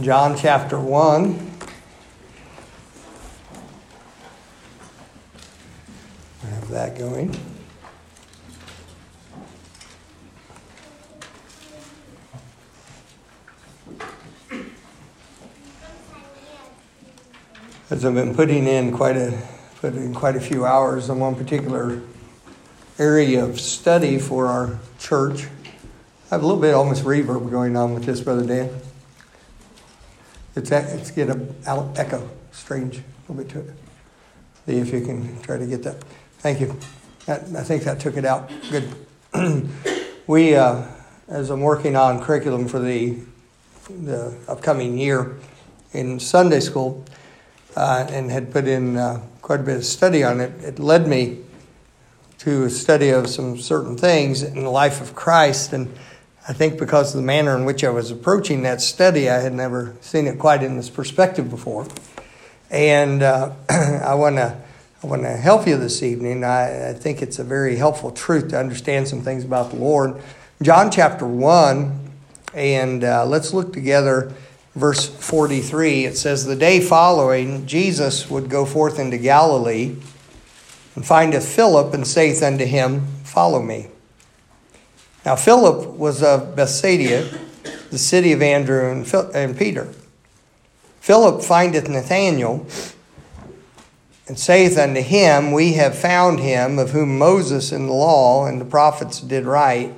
John chapter 1. I have that going. As I've been putting in quite a putting quite a few hours on one particular area of study for our church. I have a little bit almost reverb going on with this, Brother Dan. It's it's get a echo, strange a little bit to it. See if you can try to get that. Thank you. That, I think that took it out. Good. we, uh, as I'm working on curriculum for the the upcoming year in Sunday school, uh, and had put in uh, quite a bit of study on it, it led me to a study of some certain things in the life of Christ and I think because of the manner in which I was approaching that study, I had never seen it quite in this perspective before. And uh, I want to I want to help you this evening. I, I, think it's a very helpful truth to understand some things about the Lord. John chapter 1, and uh, let's look together, verse 43. It says, The day following, Jesus would go forth into Galilee and findeth Philip and saith unto him, Follow me. Now, Philip was of Bethsaida, the city of Andrew and, Phil- and Peter. Philip findeth Nathanael and saith unto him, We have found him of whom Moses in the law and the prophets did write,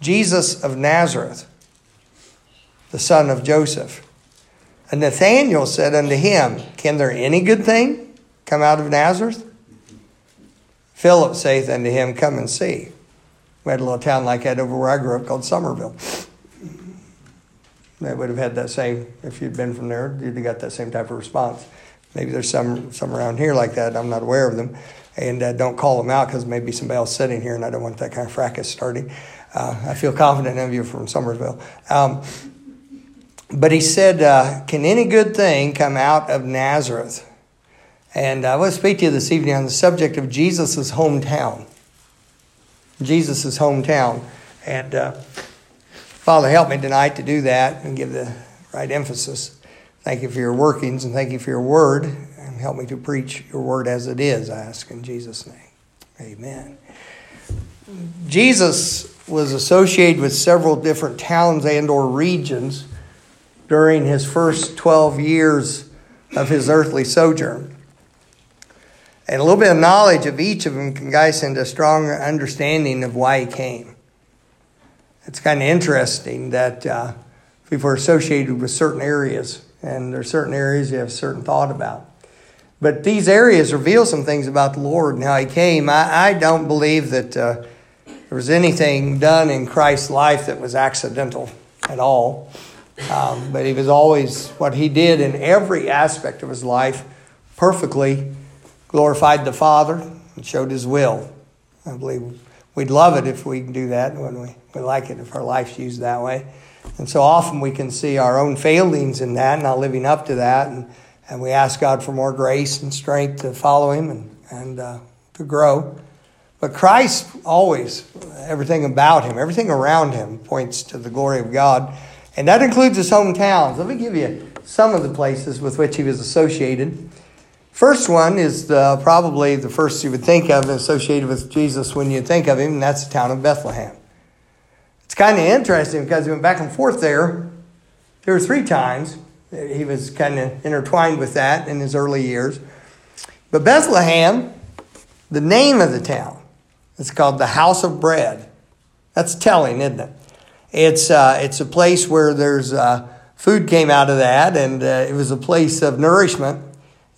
Jesus of Nazareth, the son of Joseph. And Nathanael said unto him, Can there any good thing come out of Nazareth? Philip saith unto him, Come and see. We had a little town like that over where I grew up called Somerville. They would have had that same, if you'd been from there, you'd have got that same type of response. Maybe there's some, some around here like that. I'm not aware of them. And uh, don't call them out because maybe somebody else sitting here and I don't want that kind of fracas starting. Uh, I feel confident of you from Somerville. Um, but he said, uh, Can any good thing come out of Nazareth? And I want to speak to you this evening on the subject of Jesus' hometown. Jesus' hometown. And uh, Father, help me tonight to do that and give the right emphasis. Thank you for your workings and thank you for your word. And help me to preach your word as it is, I ask in Jesus' name. Amen. Jesus was associated with several different towns and or regions during his first 12 years of his earthly sojourn. And a little bit of knowledge of each of them can guide us into a stronger understanding of why he came. It's kind of interesting that uh, people are associated with certain areas, and there are certain areas you have certain thought about. But these areas reveal some things about the Lord and how he came. I, I don't believe that uh, there was anything done in Christ's life that was accidental at all. Um, but he was always, what he did in every aspect of his life, perfectly glorified the Father and showed His will. I believe we'd love it if we can do that, wouldn't we? We like it if our life's used that way. And so often we can see our own failings in that, not living up to that, and, and we ask God for more grace and strength to follow Him and, and uh, to grow. But Christ always, everything about Him, everything around Him points to the glory of God. And that includes His hometowns. Let me give you some of the places with which He was associated. First one is the, probably the first you would think of associated with Jesus when you think of him, and that's the town of Bethlehem. It's kind of interesting because he went back and forth there There were three times. He was kind of intertwined with that in his early years. But Bethlehem, the name of the town, it's called the House of Bread. That's telling, isn't it? It's, uh, it's a place where there's uh, food came out of that, and uh, it was a place of nourishment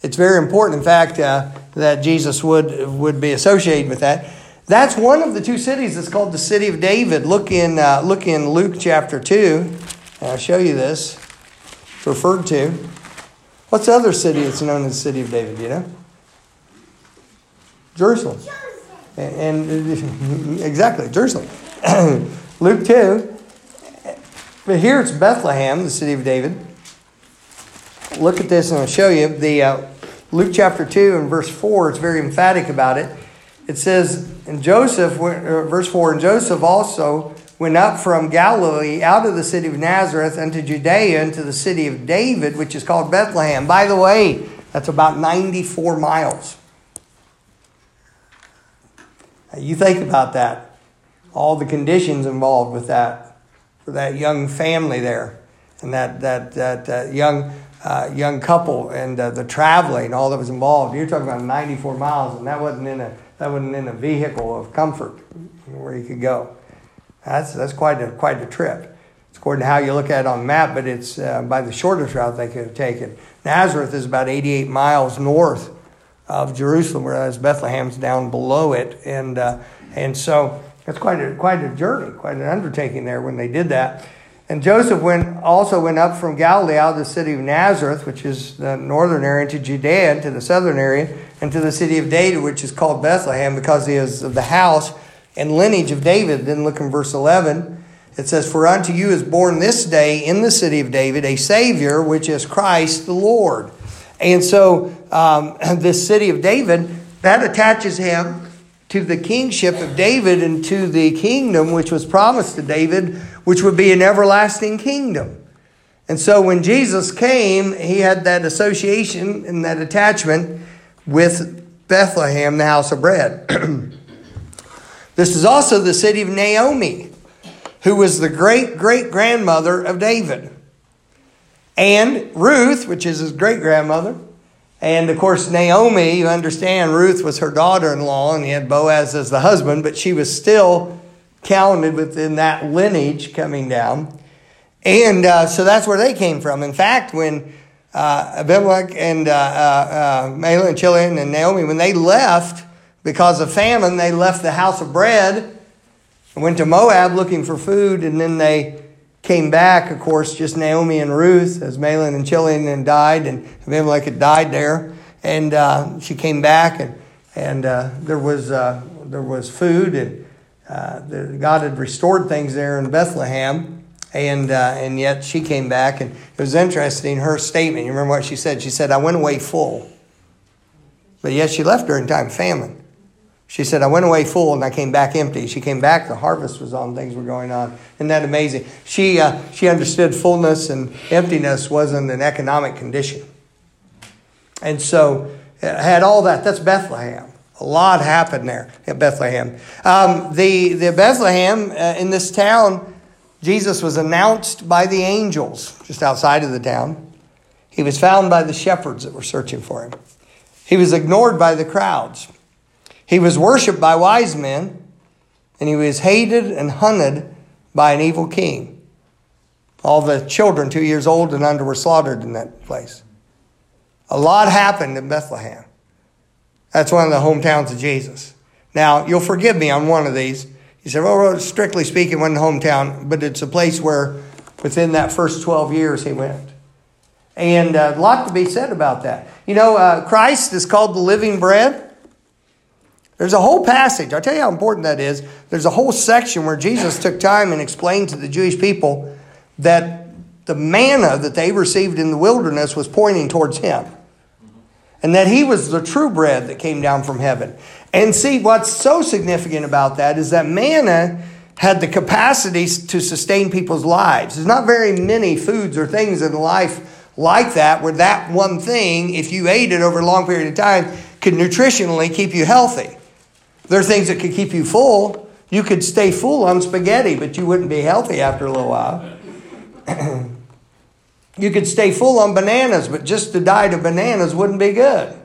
it's very important, in fact, uh, that Jesus would, would be associated with that. That's one of the two cities that's called the city of David. Look in, uh, look in Luke chapter 2, and I'll show you this. It's referred to. What's the other city that's known as the city of David? You know? Jerusalem. And, and exactly, Jerusalem. Luke 2. But here it's Bethlehem, the city of David look at this and I'll show you. The uh, Luke chapter 2 and verse 4, it's very emphatic about it. It says, and Joseph, uh, verse 4, and Joseph also went up from Galilee out of the city of Nazareth unto Judea into the city of David, which is called Bethlehem. By the way, that's about 94 miles. Now, you think about that, all the conditions involved with that, for that young family there, and that, that, that uh, young, uh, young couple, and uh, the traveling, all that was involved. You're talking about 94 miles, and that wasn't in a, that wasn't in a vehicle of comfort where you could go. That's, that's quite, a, quite a trip. It's according to how you look at it on the map, but it's uh, by the shortest route they could have taken. Nazareth is about 88 miles north of Jerusalem, whereas Bethlehem's down below it. And, uh, and so it's quite a, quite a journey, quite an undertaking there when they did that. And Joseph went, also went up from Galilee out of the city of Nazareth, which is the northern area, to Judea, to the southern area, and to the city of David, which is called Bethlehem, because he is of the house and lineage of David. Then look in verse 11. It says, For unto you is born this day in the city of David a Savior, which is Christ the Lord. And so, um, this city of David, that attaches him to the kingship of David and to the kingdom which was promised to David, which would be an everlasting kingdom. And so, when Jesus came, he had that association and that attachment with Bethlehem, the house of bread. this is also the city of Naomi, who was the great great grandmother of David and Ruth, which is his great grandmother. And of course, Naomi, you understand, Ruth was her daughter in law, and he had Boaz as the husband, but she was still counted within that lineage coming down. And uh, so that's where they came from. In fact, when uh, Abimelech and uh, uh, uh and Chilion and Naomi, when they left because of famine, they left the house of bread and went to Moab looking for food, and then they came back, of course, just Naomi and Ruth, as Mahlon and Chilion had died, and Abimelech had died there. And uh, she came back, and, and uh, there, was, there was food, and uh, the, God had restored things there in Bethlehem. And, uh, and yet she came back, and it was interesting, her statement. You remember what she said? She said, I went away full. But yet she left during time famine. She said, I went away full and I came back empty. She came back, the harvest was on, things were going on. Isn't that amazing? She, uh, she understood fullness and emptiness wasn't an economic condition. And so it had all that. That's Bethlehem. A lot happened there at Bethlehem. Um, the, the Bethlehem uh, in this town, Jesus was announced by the angels just outside of the town. He was found by the shepherds that were searching for him. He was ignored by the crowds. He was worshiped by wise men, and he was hated and hunted by an evil king. All the children, two years old and under, were slaughtered in that place. A lot happened in Bethlehem. That's one of the hometowns of Jesus. Now, you'll forgive me on one of these. You said, well, strictly speaking, wasn't hometown, but it's a place where within that first 12 years he went. And uh, a lot to be said about that. You know, uh, Christ is called the living bread. There's a whole passage. I'll tell you how important that is. There's a whole section where Jesus took time and explained to the Jewish people that the manna that they received in the wilderness was pointing towards him. And that he was the true bread that came down from heaven. And see, what's so significant about that is that manna had the capacity to sustain people's lives. There's not very many foods or things in life like that where that one thing, if you ate it over a long period of time, could nutritionally keep you healthy. There are things that could keep you full. You could stay full on spaghetti, but you wouldn't be healthy after a little while. you could stay full on bananas, but just a diet of bananas wouldn't be good.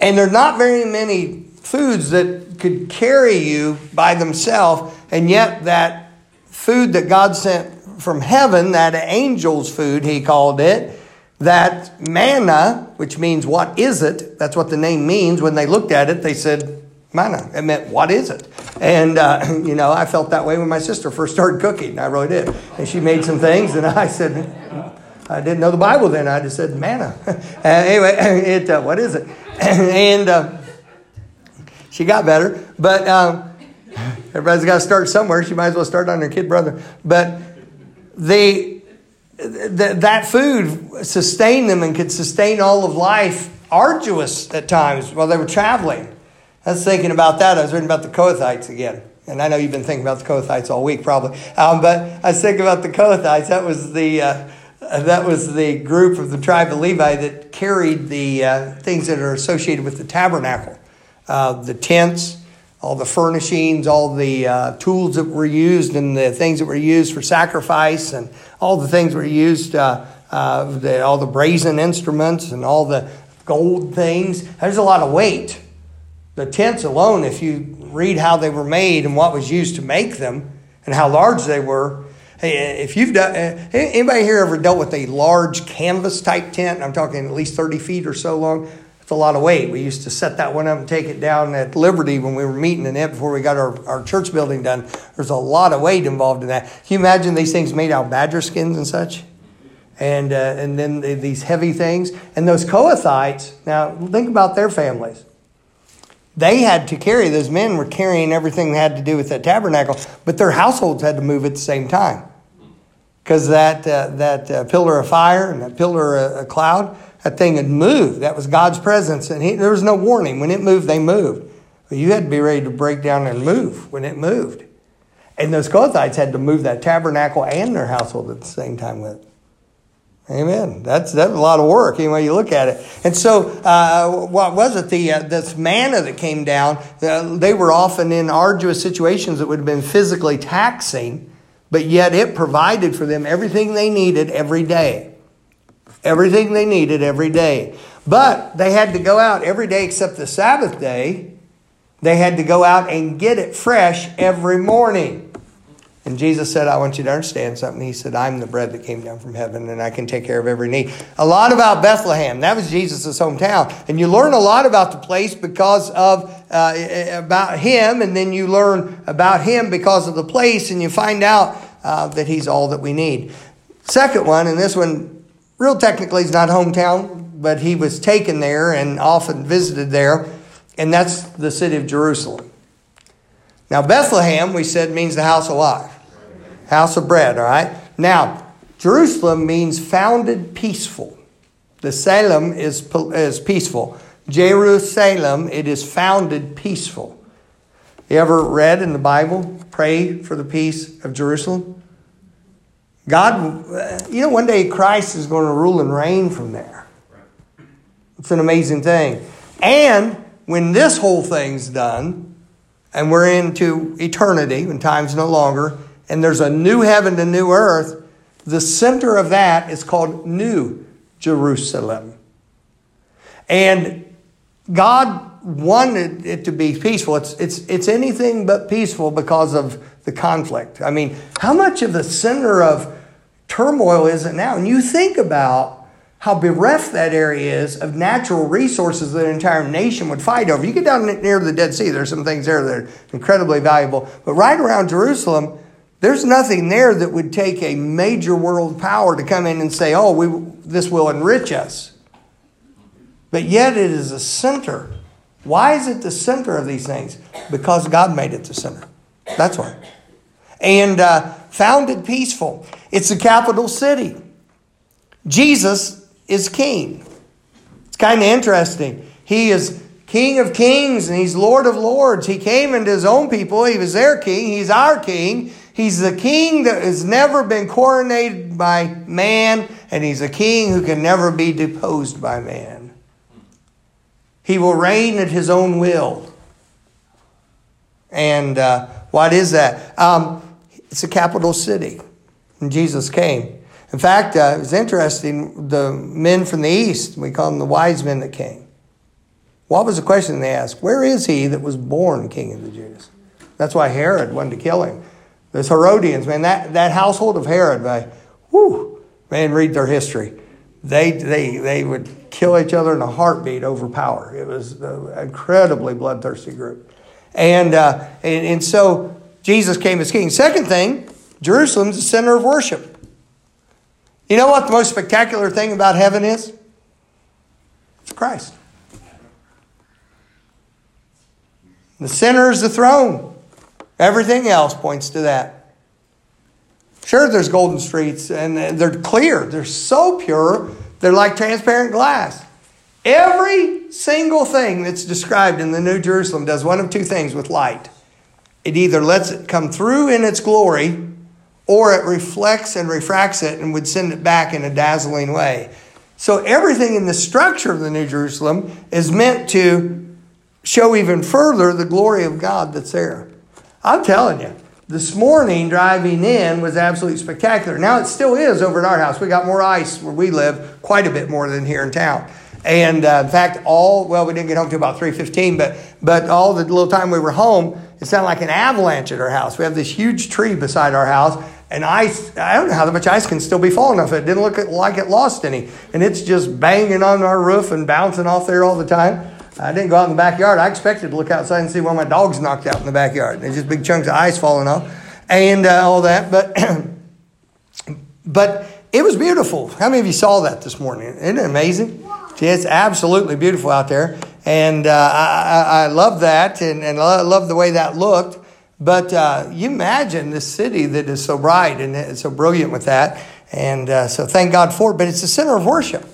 And there are not very many foods that could carry you by themselves, and yet that food that God sent from heaven, that angel's food, he called it, that manna, which means what is it, that's what the name means. When they looked at it, they said, manna. It meant, what is it? And, uh, you know, I felt that way when my sister first started cooking. I really did. And she made some things, and I said, I didn't know the Bible then. I just said manna. uh, anyway, it, uh, what is it? and uh, she got better. But um, everybody's got to start somewhere. She might as well start on her kid brother. But the th- that food sustained them and could sustain all of life, arduous at times while they were traveling. I was thinking about that. I was reading about the Kohathites again. And I know you've been thinking about the Kohathites all week, probably. Um, but I was thinking about the Kohathites. That was the uh, that was the group of the tribe of Levi that carried the uh, things that are associated with the tabernacle, uh, the tents, all the furnishings, all the uh, tools that were used, and the things that were used for sacrifice, and all the things were used, uh, uh, the, all the brazen instruments, and all the gold things. There's a lot of weight. The tents alone, if you read how they were made and what was used to make them, and how large they were. Hey, if you've done, anybody here ever dealt with a large canvas type tent? I'm talking at least 30 feet or so long. It's a lot of weight. We used to set that one up and take it down at Liberty when we were meeting in it before we got our, our church building done. There's a lot of weight involved in that. Can you imagine these things made out of badger skins and such? And, uh, and then these heavy things. And those Kohathites, now think about their families they had to carry, those men were carrying everything that had to do with that tabernacle, but their households had to move at the same time. Because that, uh, that uh, pillar of fire and that pillar of cloud, that thing had moved. That was God's presence, and he, there was no warning. When it moved, they moved. But you had to be ready to break down and move when it moved. And those Kohathites had to move that tabernacle and their household at the same time with it. Amen. That's that's a lot of work, any way you look at it. And so, uh, what was it? The uh, this manna that came down. Uh, they were often in arduous situations that would have been physically taxing, but yet it provided for them everything they needed every day. Everything they needed every day. But they had to go out every day except the Sabbath day. They had to go out and get it fresh every morning. And Jesus said, I want you to understand something. He said, I'm the bread that came down from heaven and I can take care of every need. A lot about Bethlehem. That was Jesus' hometown. And you learn a lot about the place because of, uh, about him. And then you learn about him because of the place and you find out uh, that he's all that we need. Second one, and this one, real technically is not hometown, but he was taken there and often visited there. And that's the city of Jerusalem. Now, Bethlehem, we said, means the house of life, house of bread, all right? Now, Jerusalem means founded peaceful. The Salem is, is peaceful. Jerusalem, it is founded peaceful. You ever read in the Bible, pray for the peace of Jerusalem? God, uh, you know, one day Christ is going to rule and reign from there. It's an amazing thing. And when this whole thing's done, and we're into eternity when time's no longer, and there's a new heaven and a new earth, the center of that is called New Jerusalem. And God wanted it to be peaceful. It's, it's, it's anything but peaceful because of the conflict. I mean, how much of the center of turmoil is it now? And you think about how bereft that area is of natural resources that an entire nation would fight over. You get down near the Dead Sea, there's some things there that are incredibly valuable. But right around Jerusalem, there's nothing there that would take a major world power to come in and say, oh, we, this will enrich us. But yet it is a center. Why is it the center of these things? Because God made it the center. That's why. And uh, founded peaceful. It's the capital city. Jesus is king. It's kind of interesting. He is King of kings and he's Lord of lords. He came into his own people. He was their king. He's our king. He's the king that has never been coronated by man, and he's a king who can never be deposed by man. He will reign at his own will. And uh, what is that? Um, it's a capital city. And Jesus came. In fact, uh, it was interesting. The men from the east, we call them the wise men that came. What was the question they asked? Where is he that was born king of the Jews? That's why Herod wanted to kill him. Those Herodians, man, that, that household of Herod, man, whew, man, read their history. They, they, they would kill each other in a heartbeat over power. It was an incredibly bloodthirsty group. And, uh, and, and so Jesus came as king. Second thing, Jerusalem's the center of worship. You know what the most spectacular thing about heaven is? It's Christ. The center is the throne. Everything else points to that. Sure, there's golden streets and they're clear. They're so pure, they're like transparent glass. Every single thing that's described in the New Jerusalem does one of two things with light it either lets it come through in its glory or it reflects and refracts it and would send it back in a dazzling way. So everything in the structure of the New Jerusalem is meant to show even further the glory of God that's there. I'm telling you, this morning driving in was absolutely spectacular. Now it still is over at our house. We got more ice where we live, quite a bit more than here in town. And uh, in fact, all well, we didn't get home till about three fifteen, but but all the little time we were home, it sounded like an avalanche at our house. We have this huge tree beside our house, and ice. I don't know how much ice can still be falling off it. Didn't look like it lost any, and it's just banging on our roof and bouncing off there all the time. I didn't go out in the backyard. I expected to look outside and see one of my dogs knocked out in the backyard. There's just big chunks of ice falling off, and uh, all that. But but it was beautiful. How many of you saw that this morning? Isn't it amazing? It's absolutely beautiful out there. And uh, I, I, love that and, and I love the way that looked. But uh, you imagine this city that is so bright and so brilliant with that. And uh, so thank God for it. But it's the center of worship.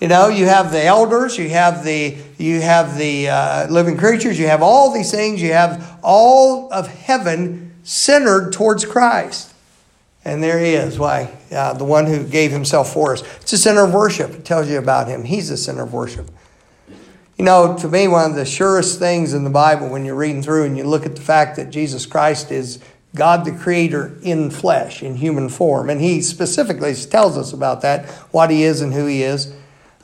You know, you have the elders, you have the you have the uh, living creatures, you have all these things, you have all of heaven centered towards Christ. And there he is. Why? Uh, the one who gave himself for us. It's a center of worship. It tells you about him. He's the center of worship. You know, to me, one of the surest things in the Bible when you're reading through and you look at the fact that Jesus Christ is God the Creator in flesh, in human form. And he specifically tells us about that, what he is and who he is.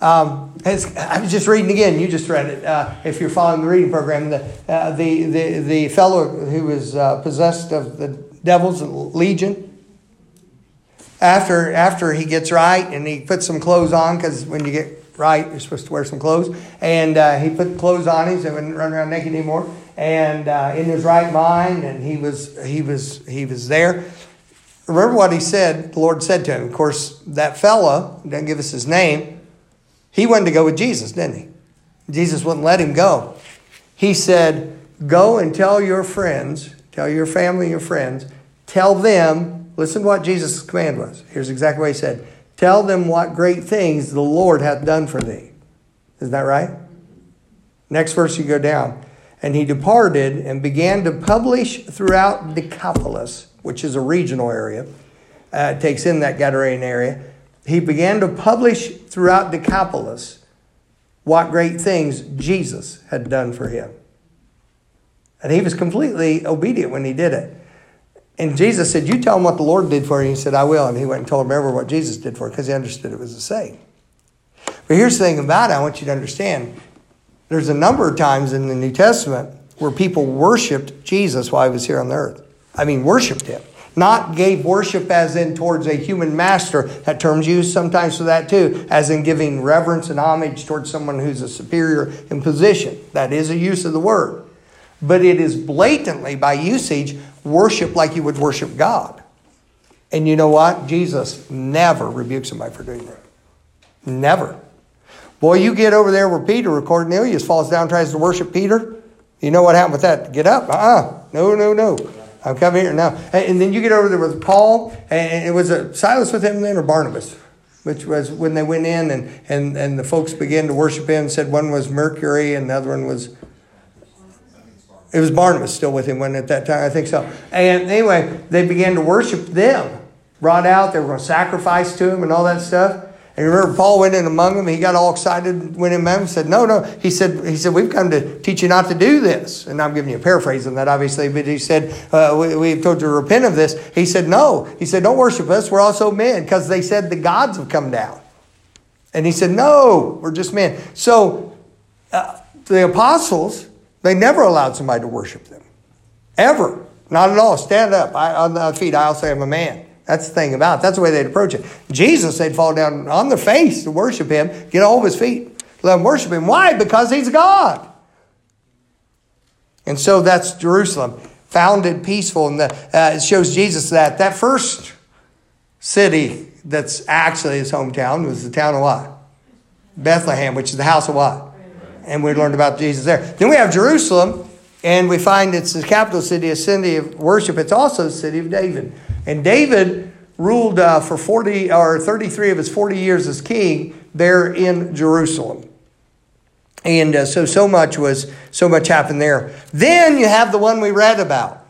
Um, I was just reading again. You just read it. Uh, if you're following the reading program, the uh, the, the the fellow who was uh, possessed of the devil's legion, after after he gets right and he puts some clothes on because when you get right you're supposed to wear some clothes and uh, he put clothes on him so he wouldn't run around naked anymore and uh, in his right mind and he was he was he was there remember what he said the lord said to him of course that fella didn't give us his name he wanted to go with jesus didn't he jesus wouldn't let him go he said go and tell your friends tell your family your friends tell them Listen to what Jesus' command was. Here's exactly what he said Tell them what great things the Lord hath done for thee. Isn't that right? Next verse, you go down. And he departed and began to publish throughout Decapolis, which is a regional area. Uh, takes in that Gadarene area. He began to publish throughout Decapolis what great things Jesus had done for him. And he was completely obedient when he did it. And Jesus said, You tell him what the Lord did for you. And He said, I will. And he went and told him ever what Jesus did for him because he understood it was the same. But here's the thing about it I want you to understand. There's a number of times in the New Testament where people worshiped Jesus while he was here on the earth. I mean, worshiped him. Not gave worship as in towards a human master. That term's used sometimes for that too, as in giving reverence and homage towards someone who's a superior in position. That is a use of the word. But it is blatantly, by usage, worship like you would worship God. And you know what? Jesus never rebukes somebody for doing that. Never. Boy, you get over there where Peter or Cornelius falls down tries to worship Peter. You know what happened with that? Get up. Uh-uh. No, no, no. I'm coming here now. And then you get over there with Paul, and it was a Silas with him then or Barnabas, which was when they went in and, and, and the folks began to worship him. Said one was Mercury and the other one was it was Barnabas still with him when at that time, I think so. And anyway, they began to worship them. Brought out, they were going to sacrifice to him and all that stuff. And remember, Paul went in among them. He got all excited, went in among them, said, No, no. He said, he said, We've come to teach you not to do this. And I'm giving you a paraphrase of that, obviously. But he said, uh, we, We've told you to repent of this. He said, No. He said, Don't worship us. We're also men. Because they said the gods have come down. And he said, No, we're just men. So uh, the apostles they never allowed somebody to worship them. Ever. Not at all. Stand up I, on the feet. I'll say I'm a man. That's the thing about it. That's the way they'd approach it. Jesus, they'd fall down on their face to worship him, get all of his feet, let them worship him. Why? Because he's God. And so that's Jerusalem, founded peaceful. And the, uh, it shows Jesus that. That first city that's actually his hometown was the town of what? Bethlehem, which is the house of what? and we learned about Jesus there. Then we have Jerusalem, and we find it's the capital city, a city of worship. It's also the city of David. And David ruled uh, for 40 or 33 of his 40 years as king there in Jerusalem. And uh, so, so much was, so much happened there. Then you have the one we read about.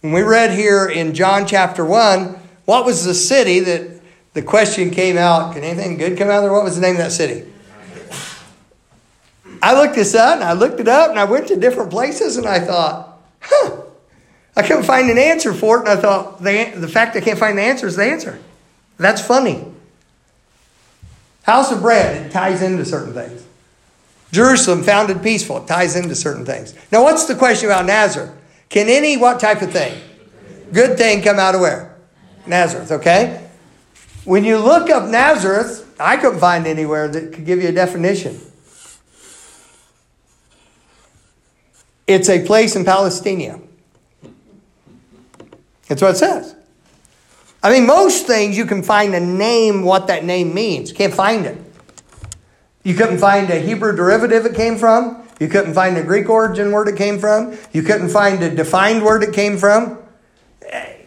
When we read here in John chapter 1, what was the city that the question came out? Can anything good come out of there? What was the name of that city? I looked this up and I looked it up and I went to different places and I thought, huh, I couldn't find an answer for it. And I thought, the, the fact I can't find the answer is the answer. That's funny. House of bread, it ties into certain things. Jerusalem, founded peaceful, it ties into certain things. Now, what's the question about Nazareth? Can any, what type of thing? Good thing come out of where? Nazareth, okay? When you look up Nazareth, I couldn't find anywhere that could give you a definition. It's a place in Palestine. That's what it says. I mean, most things you can find a name, what that name means. You can't find it. You couldn't find a Hebrew derivative it came from. You couldn't find a Greek origin word it came from. You couldn't find a defined word it came from.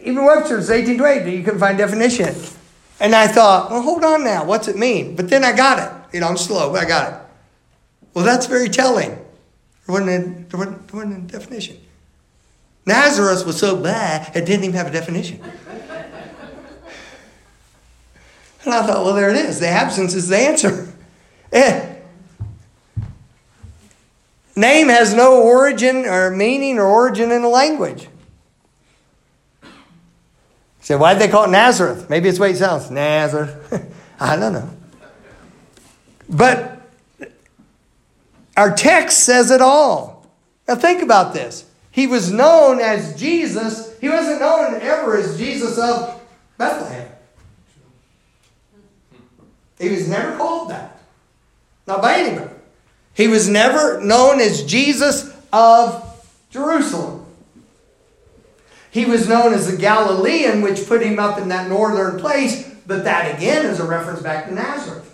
Even Webster's 1820, you couldn't find definition. And I thought, well, hold on now. What's it mean? But then I got it. You know, I'm slow, but I got it. Well, that's very telling. There wasn't a, there wasn't, there wasn't a definition. Nazareth was so bad, it didn't even have a definition. and I thought, well, there it is. The absence is the answer. Eh. Name has no origin or meaning or origin in the language. So why did they call it Nazareth? Maybe it's the way it sounds. Nazareth. I don't know. But our text says it all. Now think about this. He was known as Jesus. He wasn't known ever as Jesus of Bethlehem. He was never called that. Not by anybody. He was never known as Jesus of Jerusalem. He was known as the Galilean, which put him up in that northern place, but that again is a reference back to Nazareth.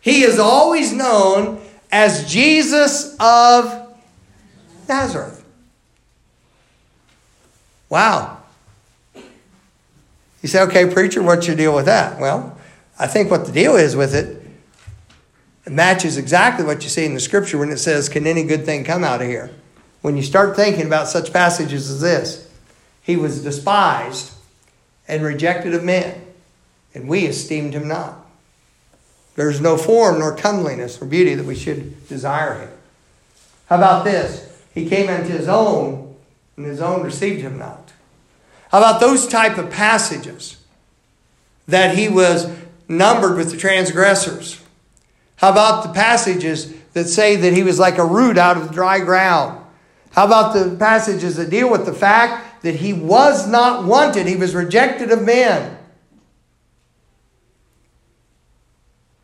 He is always known as Jesus of Nazareth. Wow. You say, okay, preacher, what's your deal with that? Well, I think what the deal is with it, it matches exactly what you see in the scripture when it says, Can any good thing come out of here? When you start thinking about such passages as this, he was despised and rejected of men, and we esteemed him not. There's no form nor comeliness or beauty that we should desire him. How about this? He came unto his own, and his own received him not. How about those type of passages? That he was numbered with the transgressors. How about the passages that say that he was like a root out of the dry ground? How about the passages that deal with the fact that he was not wanted, he was rejected of men?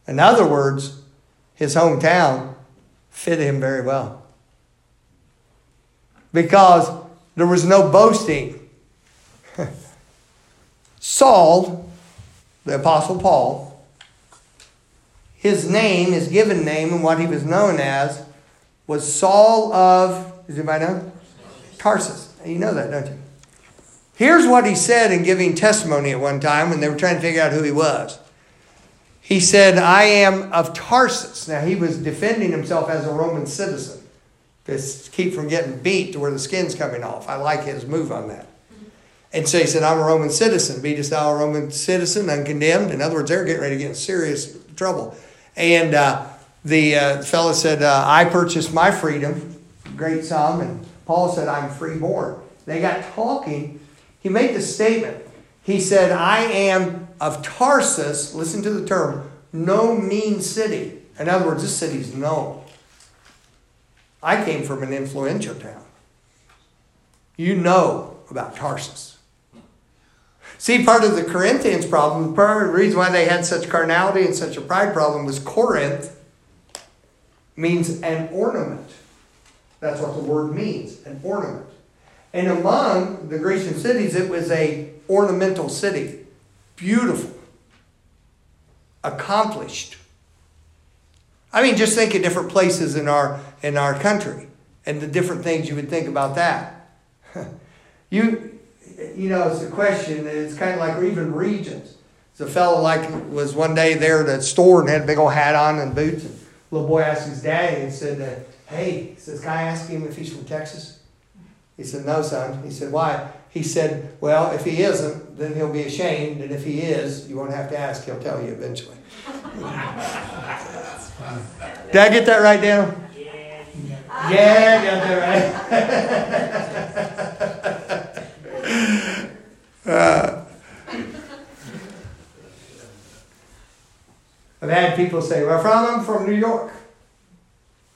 In other words, his hometown fit him very well. Because there was no boasting. Saul, the Apostle Paul, his name, his given name, and what he was known as, was Saul of, does anybody know? Tarsus. You know that, don't you? Here's what he said in giving testimony at one time when they were trying to figure out who he was. He said, I am of Tarsus. Now, he was defending himself as a Roman citizen keep from getting beat to where the skin's coming off. I like his move on that. And so he said, I'm a Roman citizen. Beatest thou a Roman citizen, uncondemned? In other words, they're getting ready to get in serious trouble. And uh, the uh, fellow said, uh, I purchased my freedom, great sum. And Paul said, I'm freeborn. They got talking. He made the statement. He said, I am of Tarsus, listen to the term, no mean city. In other words, this city's known. I came from an influential town. You know about Tarsus. See, part of the Corinthians problem, part of the reason why they had such carnality and such a pride problem was Corinth means an ornament. That's what the word means, an ornament. And among the Grecian cities, it was a ornamental city beautiful, accomplished. I mean, just think of different places in our in our country and the different things you would think about that. you, you know, it's a question. It's kind of like or even regions. It's a fellow like was one day there at a store and had a big old hat on and boots. And little boy asked his daddy and said, uh, "Hey," he says, "Can I ask him if he's from Texas?" He said, No, son. He said, Why? He said, Well, if he isn't, then he'll be ashamed. And if he is, you won't have to ask. He'll tell you eventually. Did I get that right, Daniel? Yeah, yeah, got that right. uh, I've had people say, "Where from?" I'm from New York.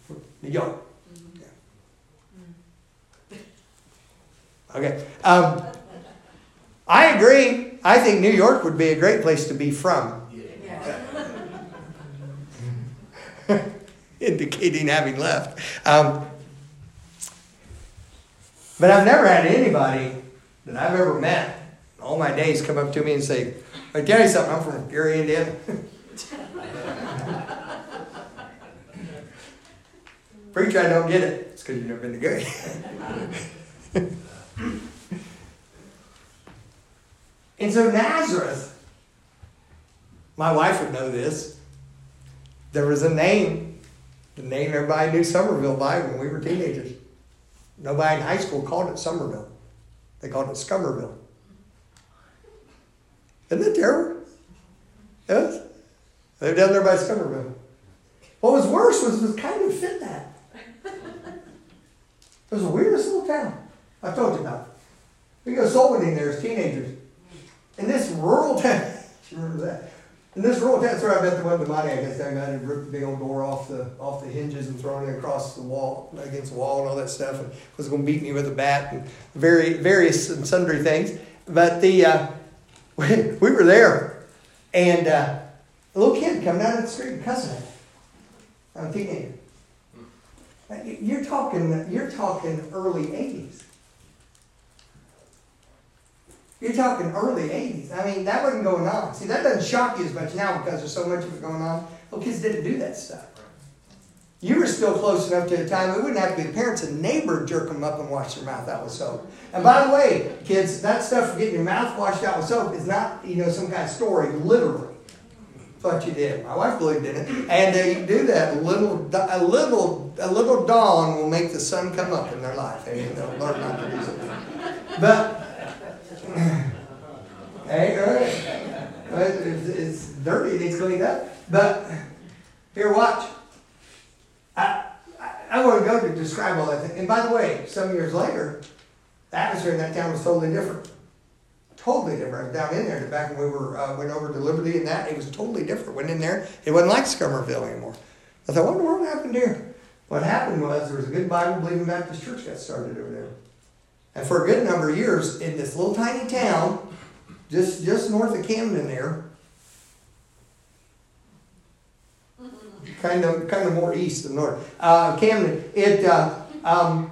From New York. Okay. Um, I agree. I think New York would be a great place to be from. Indicating having left. Um, but I've never had anybody that I've ever met all my days come up to me and say, I tell you something, I'm from Gary, Indiana. Preacher, I don't get it. It's because you've never been to Gary. and so Nazareth, my wife would know this. There was a name, the name everybody knew Somerville by when we were teenagers. Nobody in high school called it Somerville. They called it Scummerville. Isn't that terrible? Yes? They're down there by Scummerville. What was worse was it was kind of fit that. It was the weirdest little town. I've told you about it. We go soul winning there as teenagers. In this rural town, you remember that? In this town, that's where I met the one demoniac. I guess that guy had ripped the big old door off the off the hinges and thrown it across the wall against the wall and all that stuff, and was going to beat me with a bat and very various and sundry things. But the uh, we, we were there, and uh, a little kid coming down the street and cussing. I'm teenager. You're talking, you're talking early 80s. You're talking early 80s. I mean, that wasn't going on. See, that doesn't shock you as much now because there's so much of it going on. Well, kids didn't do that stuff. You were still close enough to the time it wouldn't have to be parents and neighbor jerk them up and wash their mouth out with soap. And by the way, kids, that stuff for getting your mouth washed out with soap is not, you know, some kind of story, literally But you did. My wife believed in it. And you do that. A little, a little, a little dawn will make the sun come up in their life. And they'll learn not to do something. But, hey, right. It's, dirty. It needs cleaned up. But here, watch. I, I, I want to go to describe all that. Thing. And by the way, some years later, the atmosphere in that town was totally different totally different. I was down in there, back when we were uh, went over to Liberty and that, it was totally different. Went in there, it wasn't like Scummerville anymore. I thought, what in the world happened here? What happened was there was a good Bible believing Baptist church got started over there, and for a good number of years in this little tiny town, just just north of Camden there. Kind of, kind of more east than north. Uh, Camden. It uh, um,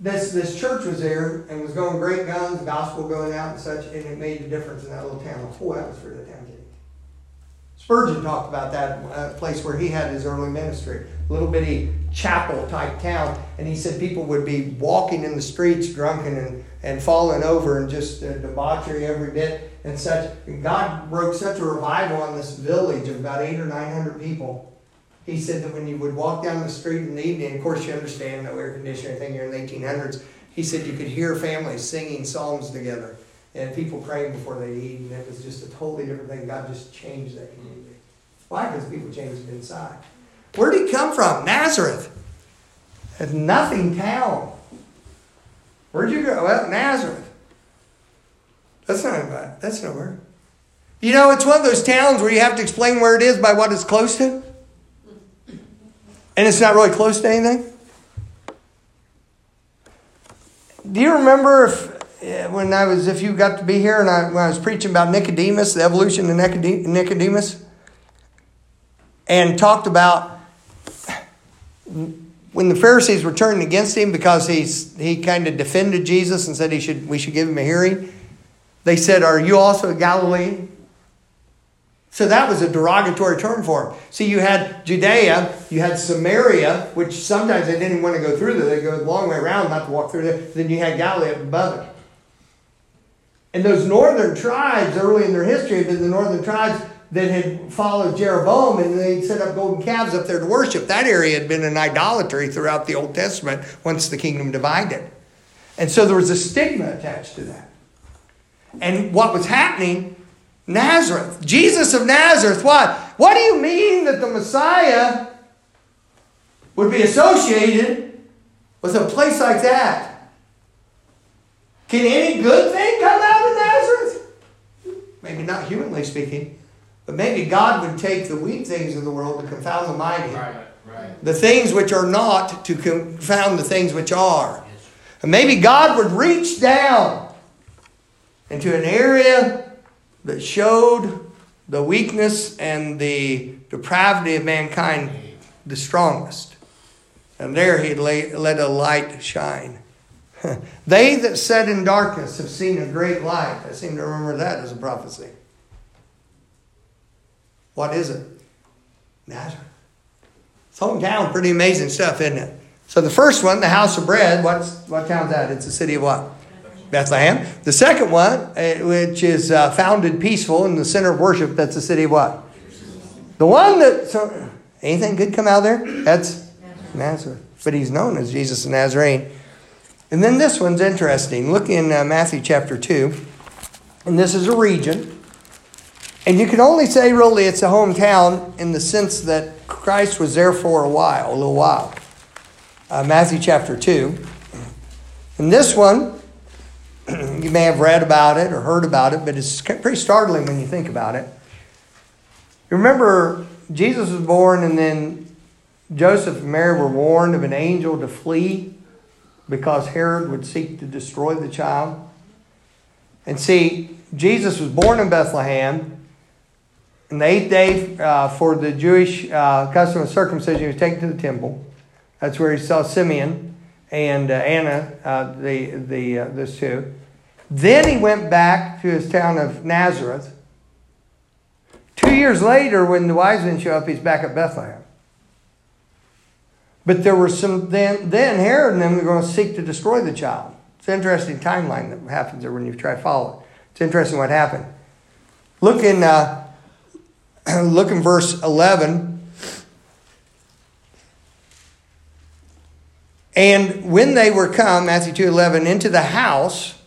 this this church was there and was going great guns, gospel going out and such, and it made a difference in that little town. The whole atmosphere of the town. Spurgeon talked about that uh, place where he had his early ministry, little bitty chapel type town, and he said people would be walking in the streets drunken and, and falling over and just uh, debauchery every bit and such. And God broke such a revival on this village of about eight or nine hundred people. He said that when you would walk down the street in the evening, of course you understand no air conditioning anything here in the 1800s, he said you could hear families singing psalms together and people praying before they eat, and it was just a totally different thing. God just changed that community. Why? Because people changed inside. Where did he come from? Nazareth. A nothing town. Where'd you go? Well, Nazareth. That's not bad. That's nowhere. You know, it's one of those towns where you have to explain where it is by what it's close to. And it's not really close to anything? Do you remember if when I was, if you got to be here and I, when I was preaching about Nicodemus, the evolution of Nicodemus, and talked about when the Pharisees were turning against him because he's, he kind of defended Jesus and said he should, we should give him a hearing, they said, Are you also a Galilean? So that was a derogatory term for him. See, you had Judea, you had Samaria, which sometimes they didn't want to go through there. They go a long way around not to walk through there. Then you had Galilee above it. And those northern tribes, early in their history, had been the northern tribes that had followed Jeroboam and they'd set up golden calves up there to worship. That area had been an idolatry throughout the Old Testament once the kingdom divided. And so there was a stigma attached to that. And what was happening, Nazareth, Jesus of Nazareth, what? What do you mean that the Messiah would be associated with a place like that? Can any good thing come out? Maybe not humanly speaking, but maybe God would take the weak things of the world to confound the mighty. Right, right. The things which are not to confound the things which are. And maybe God would reach down into an area that showed the weakness and the depravity of mankind the strongest. And there he let a light shine. they that sat in darkness have seen a great light. I seem to remember that as a prophecy. What is it? Nazareth. It's hometown, pretty amazing stuff, isn't it? So the first one, the house of bread, what's, what town's that? It's the city of what? Bethlehem. The second one, eh, which is uh, founded peaceful in the center of worship, that's the city of what? The one that, so, anything good come out of there? That's Nazareth. But he's known as Jesus of Nazarene. And then this one's interesting. Look in uh, Matthew chapter 2. And this is a region. And you can only say, really, it's a hometown in the sense that Christ was there for a while, a little while uh, Matthew chapter 2. And this one, you may have read about it or heard about it, but it's pretty startling when you think about it. You remember Jesus was born, and then Joseph and Mary were warned of an angel to flee because Herod would seek to destroy the child. And see, Jesus was born in Bethlehem. And the eighth day uh, for the Jewish uh, custom of circumcision, he was taken to the temple. That's where he saw Simeon and uh, Anna, uh, the, the, uh, this two. Then he went back to his town of Nazareth. Two years later, when the wise men show up, he's back at Bethlehem. But there were some, then, then Herod and them were going to seek to destroy the child. It's an interesting timeline that happens there when you try to follow it. It's interesting what happened. Look in, uh, look in verse 11. And when they were come, Matthew 2 11, into the house,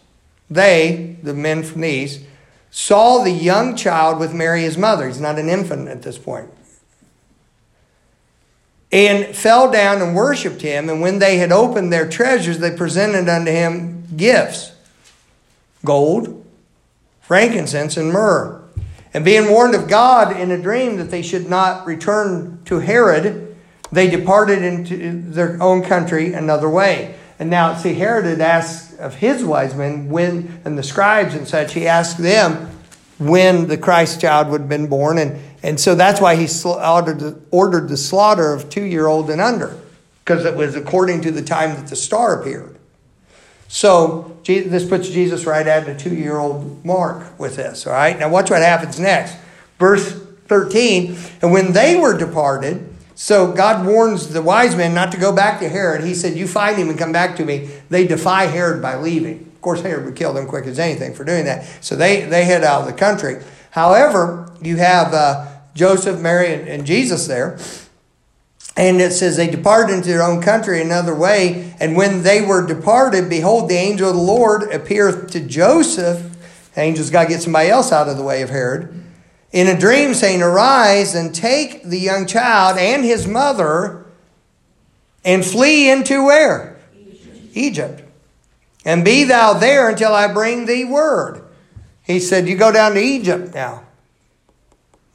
they, the men from these, saw the young child with Mary his mother. He's not an infant at this point. And fell down and worshipped him. And when they had opened their treasures, they presented unto him gifts gold, frankincense, and myrrh. And being warned of God in a dream that they should not return to Herod, they departed into their own country another way. And now, see, Herod had asked of his wise men when, and the scribes and such, he asked them when the Christ child would have been born. And, and so that's why he ordered, ordered the slaughter of two year old and under, because it was according to the time that the star appeared. So this puts Jesus right at the two year old mark with this. All right, now watch what happens next. Verse 13 And when they were departed, so God warns the wise men not to go back to Herod. He said, You find him and come back to me. They defy Herod by leaving. Of course, Herod would kill them quick as anything for doing that. So they, they head out of the country. However, you have uh, Joseph, Mary, and, and Jesus there. And it says they departed into their own country another way. And when they were departed, behold, the angel of the Lord appeareth to Joseph. The angel's got to get somebody else out of the way of Herod in a dream, saying, Arise and take the young child and his mother and flee into where? Egypt. Egypt. And be thou there until I bring thee word. He said, You go down to Egypt now.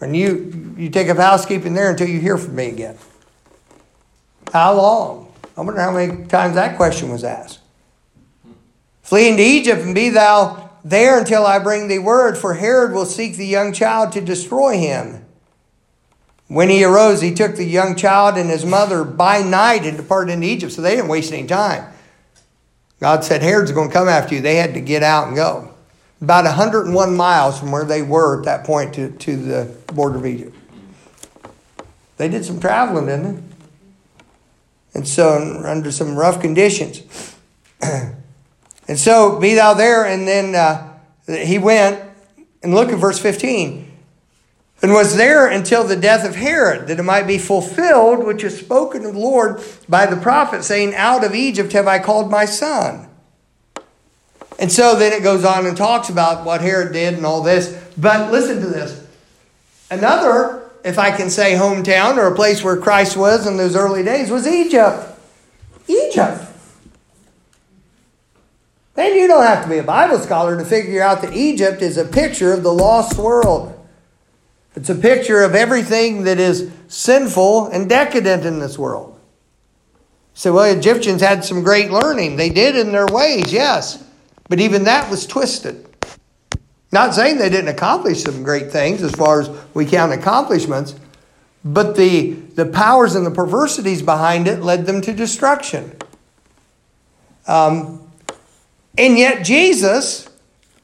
And you, you take up housekeeping there until you hear from me again. How long? I wonder how many times that question was asked. Flee into Egypt and be thou there until I bring thee word, for Herod will seek the young child to destroy him. When he arose, he took the young child and his mother by night and departed into Egypt. So they didn't waste any time. God said, Herod's going to come after you. They had to get out and go. About 101 miles from where they were at that point to, to the border of Egypt. They did some traveling, didn't they? And so, under some rough conditions. And so be thou there. And then uh, he went, and look at verse 15. and was there until the death of Herod, that it might be fulfilled, which is spoken of the Lord by the prophet, saying, Out of Egypt have I called my son. And so then it goes on and talks about what Herod did and all this. But listen to this. Another, if I can say hometown or a place where Christ was in those early days, was Egypt. Egypt. And you don't have to be a Bible scholar to figure out that Egypt is a picture of the lost world. It's a picture of everything that is sinful and decadent in this world. So, well, Egyptians had some great learning. They did in their ways, yes. But even that was twisted. Not saying they didn't accomplish some great things as far as we count accomplishments, but the, the powers and the perversities behind it led them to destruction. Um, and yet Jesus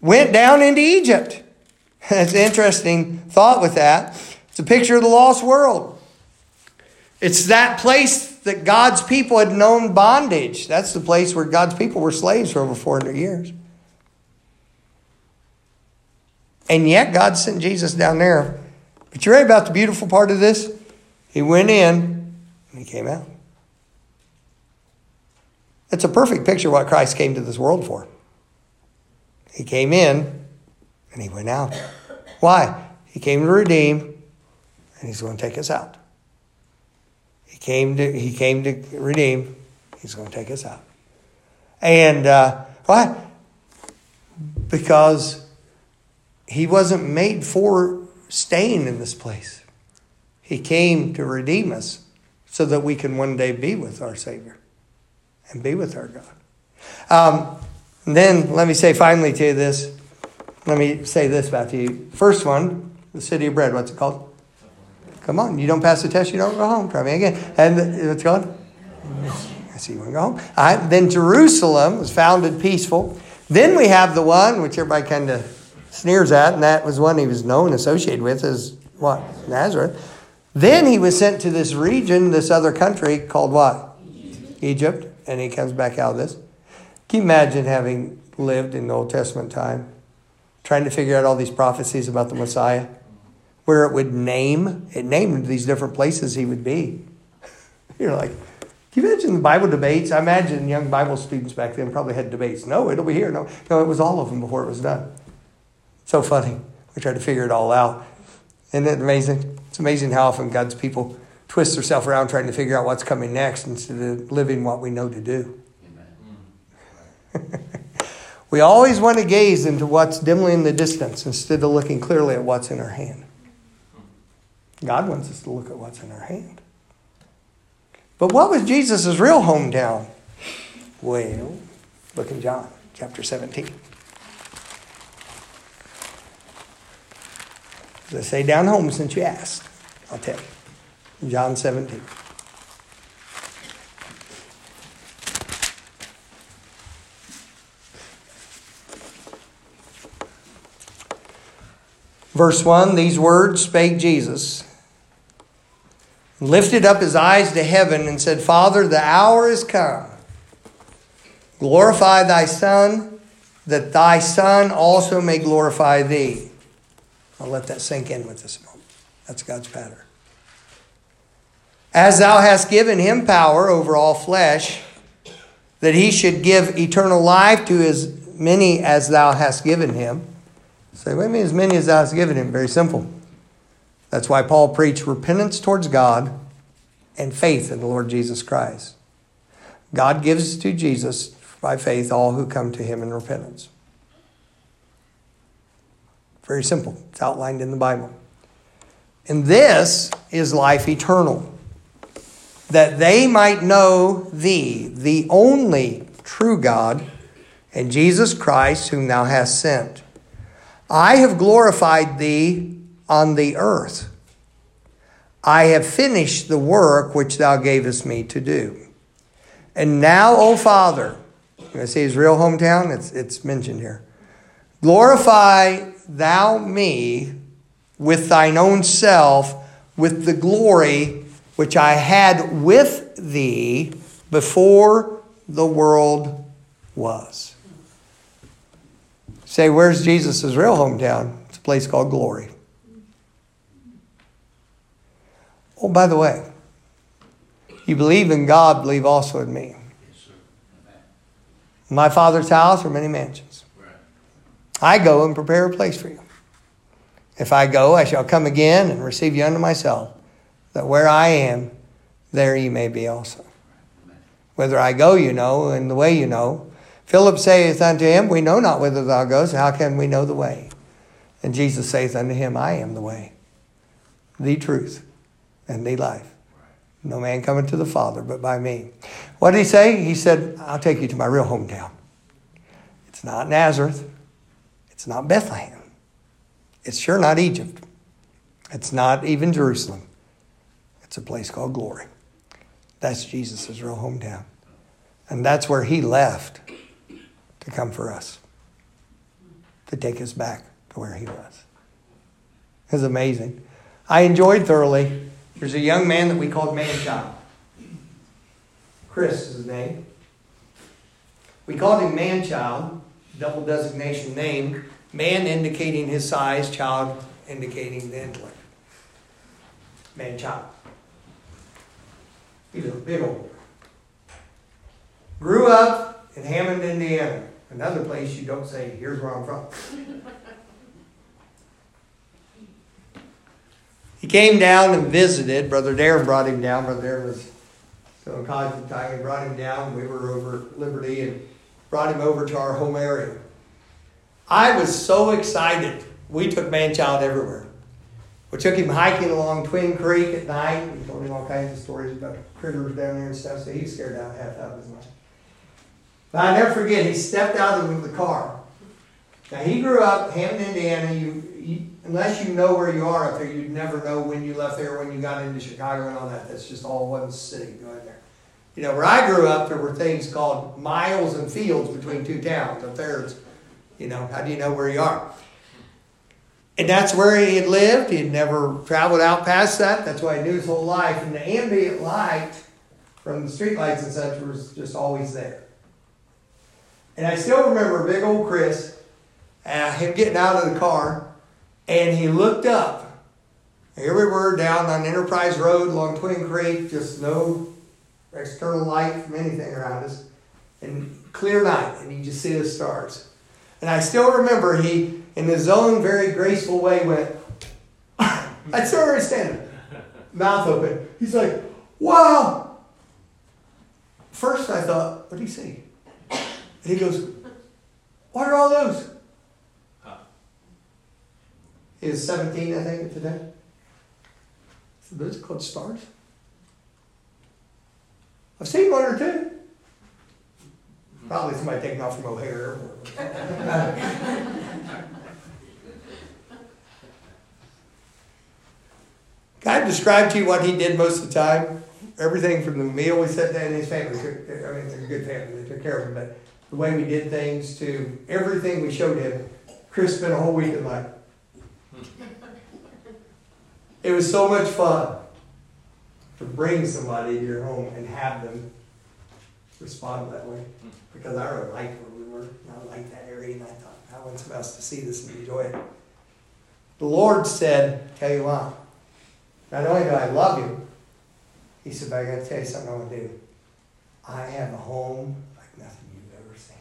went down into Egypt. That's an interesting thought with that. It's a picture of the lost world. It's that place that God's people had known bondage. That's the place where God's people were slaves for over 400 years. And yet God sent Jesus down there. But you read about the beautiful part of this? He went in and he came out. It's a perfect picture of what Christ came to this world for. He came in and he went out. Why? He came to redeem and he's going to take us out. He came to, he came to redeem, he's going to take us out. And uh, why? Because he wasn't made for staying in this place. He came to redeem us so that we can one day be with our Savior and be with our God. Um, then let me say finally to you this. Let me say this about you. First one, the city of bread. What's it called? Come on, you don't pass the test, you don't go home. Try me again. And what's called? I see you want to go home. All right. Then Jerusalem was founded peaceful. Then we have the one which everybody kind of sneers at, and that was one he was known associated with as what Nazareth. Then he was sent to this region, this other country called what? Egypt. Egypt and he comes back out of this. Can you imagine having lived in the Old Testament time, trying to figure out all these prophecies about the Messiah, where it would name, it named these different places he would be. You're like, can you imagine the Bible debates? I imagine young Bible students back then probably had debates. No, it'll be here. No, no, it was all of them before it was done. So funny. We tried to figure it all out. Isn't it amazing? It's amazing how often God's people twist ourselves around trying to figure out what's coming next instead of living what we know to do. we always want to gaze into what's dimly in the distance instead of looking clearly at what's in our hand. God wants us to look at what's in our hand. But what was Jesus' real hometown? Well, look in John chapter 17. As I say down home since you asked, I'll tell you. John 17. Verse 1 These words spake Jesus, lifted up his eyes to heaven, and said, Father, the hour is come. Glorify thy Son, that thy Son also may glorify thee. I'll let that sink in with a moment. That's God's pattern. As thou hast given him power over all flesh, that he should give eternal life to as many as thou hast given him. Say, what do you mean as many as thou hast given him? Very simple. That's why Paul preached repentance towards God and faith in the Lord Jesus Christ. God gives to Jesus by faith all who come to him in repentance. Very simple. It's outlined in the Bible. And this is life eternal that they might know thee, the only true God, and Jesus Christ, whom thou hast sent. I have glorified thee on the earth. I have finished the work which thou gavest me to do. And now, O Father, you see his real hometown? It's, it's mentioned here. Glorify thou me with thine own self, with the glory which I had with thee before the world was. Say, where's Jesus' real hometown? It's a place called Glory. Oh, by the way, you believe in God, believe also in me. my Father's house are many mansions. I go and prepare a place for you. If I go, I shall come again and receive you unto myself, that where I am, there ye may be also. Whether I go, you know, and the way you know. Philip saith unto him, We know not whither thou goest, how can we know the way? And Jesus saith unto him, I am the way, the truth, and the life. No man cometh to the Father but by me. What did he say? He said, I'll take you to my real hometown. It's not Nazareth. It's not Bethlehem. It's sure not Egypt. It's not even Jerusalem. It's a place called glory. That's Jesus' real hometown. And that's where he left to come for us, to take us back to where he was. It's amazing. I enjoyed thoroughly. There's a young man that we called Man Child. Chris is his name. We called him Man Child, double designation name, man indicating his size, child indicating the intellect. Man Child. A big old. Grew up in Hammond, Indiana. Another place you don't say, here's where I'm from. he came down and visited. Brother Darren brought him down. Brother Darren was still in college at the time. He brought him down. We were over Liberty and brought him over to our home area. I was so excited. We took Manchild everywhere. We took him hiking along Twin Creek at night. We told him all kinds of stories about critters down there and stuff, so he scared out half out of his mind. But I never forget, he stepped out of the car. Now, he grew up, Hammond, Indiana. You, unless you know where you are up there, you'd never know when you left there, when you got into Chicago and all that. That's just all one city going there. You know, where I grew up, there were things called miles and fields between two towns. Up there, it's, you know, how do you know where you are? And that's where he had lived. He had never traveled out past that. That's why he knew his whole life. And the ambient light from the streetlights and such was just always there. And I still remember big old Chris, uh, him getting out of the car, and he looked up. Here we were down on Enterprise Road along Twin Creek, just no external light from anything around us, and clear night, and you just see the stars. And I still remember he in his own very graceful way, went, I saw her standing, mouth open. He's like, wow. First I thought, what did he say? And he goes, what are all those? Was 17, I think, today. So those are called stars. I've seen one or two. Probably somebody taking off from O'Hare. God described to you what he did most of the time? Everything from the meal we sat down in his family. I mean, it's a good family. They took care of him. But the way we did things to everything we showed him, Chris spent a whole week in life. It was so much fun to bring somebody to your home and have them respond that way. Because I really liked where we were. And I liked that area, and I thought, I want somebody else to see this and enjoy it. The Lord said, Tell you what, not only do I love you, he said, but I got to tell you something I want to do. I have a home like nothing you've ever seen.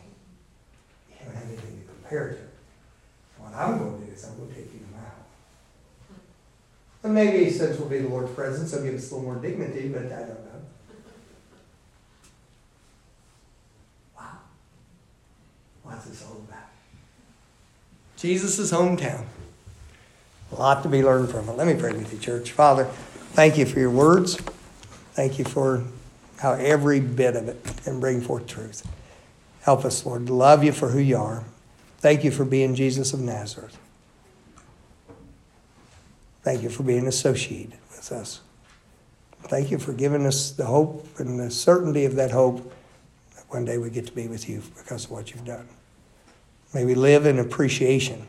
You haven't had anything to compare to. What I'm going to do is I'm going to take you. And maybe since we'll be the Lord's presence, he'll give us a little more dignity, but I don't know. Wow. What's this all about? Jesus' hometown. A lot to be learned from it. Let me pray with you, church. Father, thank you for your words. Thank you for how every bit of it can bring forth truth. Help us, Lord, love you for who you are. Thank you for being Jesus of Nazareth. Thank you for being associated with us. Thank you for giving us the hope and the certainty of that hope that one day we get to be with you because of what you've done. May we live in appreciation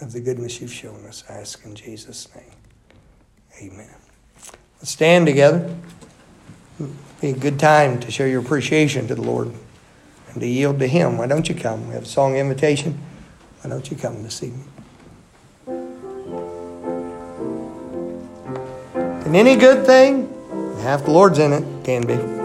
of the goodness you've shown us. I ask in Jesus' name. Amen. Let's stand together. Be a good time to show your appreciation to the Lord and to yield to Him. Why don't you come? We have a song invitation. Why don't you come this evening? And any good thing, half the Lord's in it, can be.